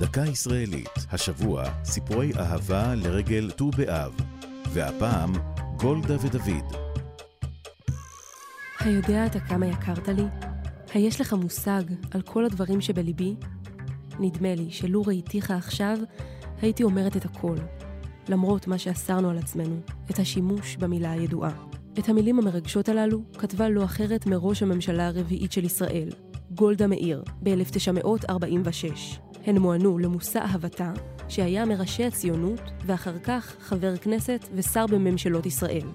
דקה ישראלית, השבוע סיפורי אהבה לרגל ט"ו באב, והפעם גולדה ודוד. היודע אתה כמה יקרת לי? היש לך מושג על כל הדברים שבליבי? נדמה לי שלו ראיתיך עכשיו, הייתי אומרת את הכל, למרות מה שאסרנו על עצמנו, את השימוש במילה הידועה. את המילים המרגשות הללו כתבה לא אחרת מראש הממשלה הרביעית של ישראל, גולדה מאיר, ב-1946. הן מוענו למושא אהבתה, שהיה מראשי הציונות, ואחר כך חבר כנסת ושר בממשלות ישראל,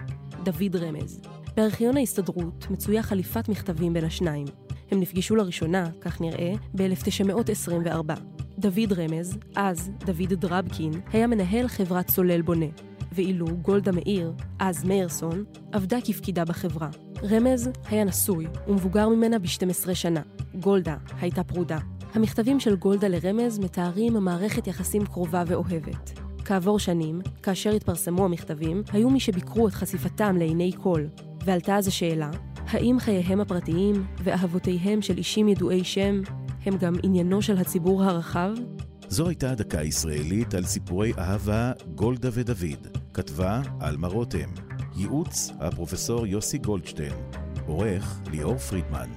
דוד רמז. בארכיון ההסתדרות מצויה חליפת מכתבים בין השניים. הם נפגשו לראשונה, כך נראה, ב-1924. דוד רמז, אז דוד דרבקין, היה מנהל חברת סולל בונה, ואילו גולדה מאיר, אז מאירסון, עבדה כפקידה בחברה. רמז היה נשוי, ומבוגר ממנה ב-12 שנה. גולדה הייתה פרודה. המכתבים של גולדה לרמז מתארים מערכת יחסים קרובה ואוהבת. כעבור שנים, כאשר התפרסמו המכתבים, היו מי שביקרו את חשיפתם לעיני כל, ועלתה אז השאלה, האם חייהם הפרטיים ואהבותיהם של אישים ידועי שם הם גם עניינו של הציבור הרחב? זו הייתה דקה ישראלית על סיפורי אהבה גולדה ודוד. כתבה עלמה רותם. ייעוץ הפרופסור יוסי גולדשטיין. עורך ליאור פרידמן.